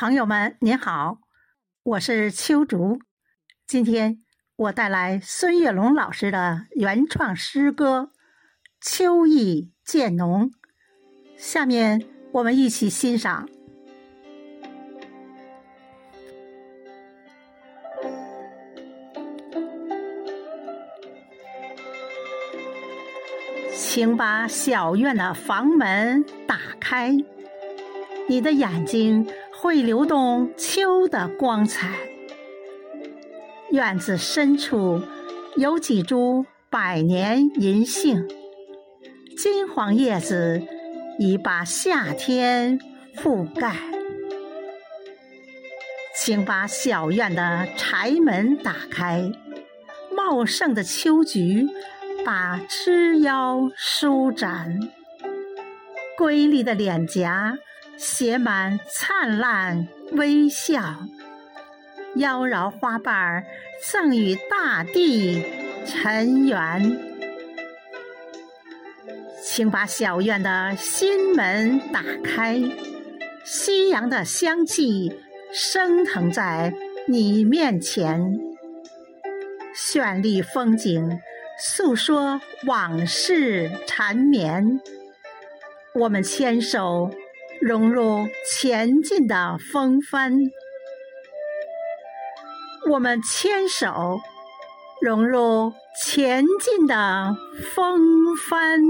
朋友们，您好，我是秋竹。今天我带来孙月龙老师的原创诗歌《秋意渐浓》，下面我们一起欣赏。请把小院的房门打开，你的眼睛。会流动秋的光彩。院子深处有几株百年银杏，金黄叶子已把夏天覆盖。请把小院的柴门打开，茂盛的秋菊把枝腰舒展，瑰丽的脸颊。写满灿烂微笑，妖娆花瓣儿赠与大地尘缘。请把小院的心门打开，夕阳的香气升腾在你面前，绚丽风景诉说往事缠绵。我们牵手。融入前进的风帆，我们牵手融入前进的风帆。